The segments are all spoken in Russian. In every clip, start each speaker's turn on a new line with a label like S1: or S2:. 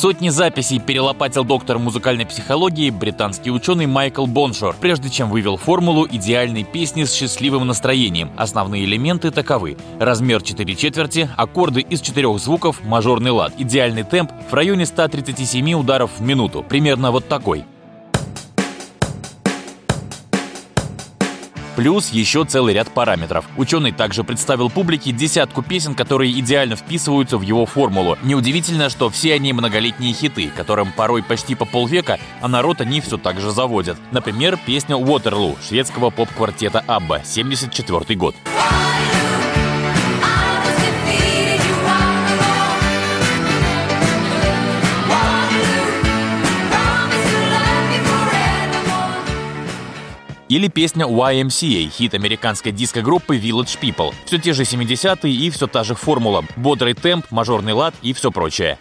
S1: Сотни записей перелопатил доктор музыкальной психологии британский ученый Майкл Боншор, прежде чем вывел формулу идеальной песни с счастливым настроением. Основные элементы таковы. Размер 4 четверти, аккорды из четырех звуков, мажорный лад, идеальный темп в районе 137 ударов в минуту, примерно вот такой – Плюс еще целый ряд параметров. Ученый также представил публике десятку песен, которые идеально вписываются в его формулу. Неудивительно, что все они многолетние хиты, которым порой почти по полвека, а народ они все так же заводят. Например, песня «Waterloo» шведского поп-квартета «Абба», 74 год. Или песня YMCA, хит американской диско-группы Village People. Все те же 70-е и все та же формула. Бодрый темп, мажорный лад и все прочее.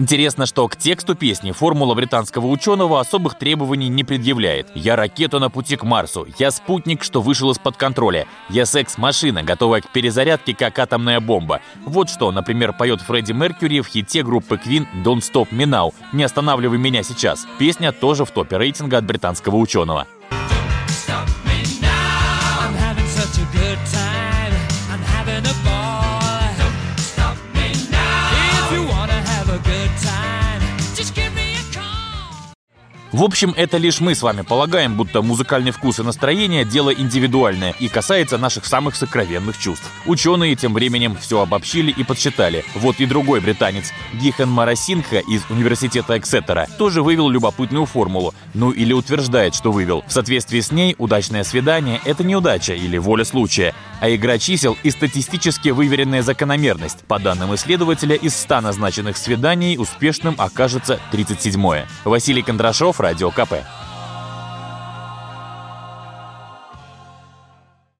S1: Интересно, что к тексту песни формула британского ученого особых требований не предъявляет. «Я ракета на пути к Марсу», «Я спутник, что вышел из-под контроля», «Я секс-машина, готовая к перезарядке, как атомная бомба». Вот что, например, поет Фредди Меркьюри в хите группы Queen «Don't Stop Me Now» «Не останавливай меня сейчас». Песня тоже в топе рейтинга от британского ученого. В общем, это лишь мы с вами полагаем, будто музыкальный вкус и настроение – дело индивидуальное и касается наших самых сокровенных чувств. Ученые тем временем все обобщили и подсчитали. Вот и другой британец, Гихан Марасинха из университета Эксетера, тоже вывел любопытную формулу. Ну или утверждает, что вывел. В соответствии с ней удачное свидание – это неудача или воля случая, а игра чисел и статистически выверенная закономерность. По данным исследователя, из 100 назначенных свиданий успешным окажется 37-е. Василий Кондрашов, Радио КП.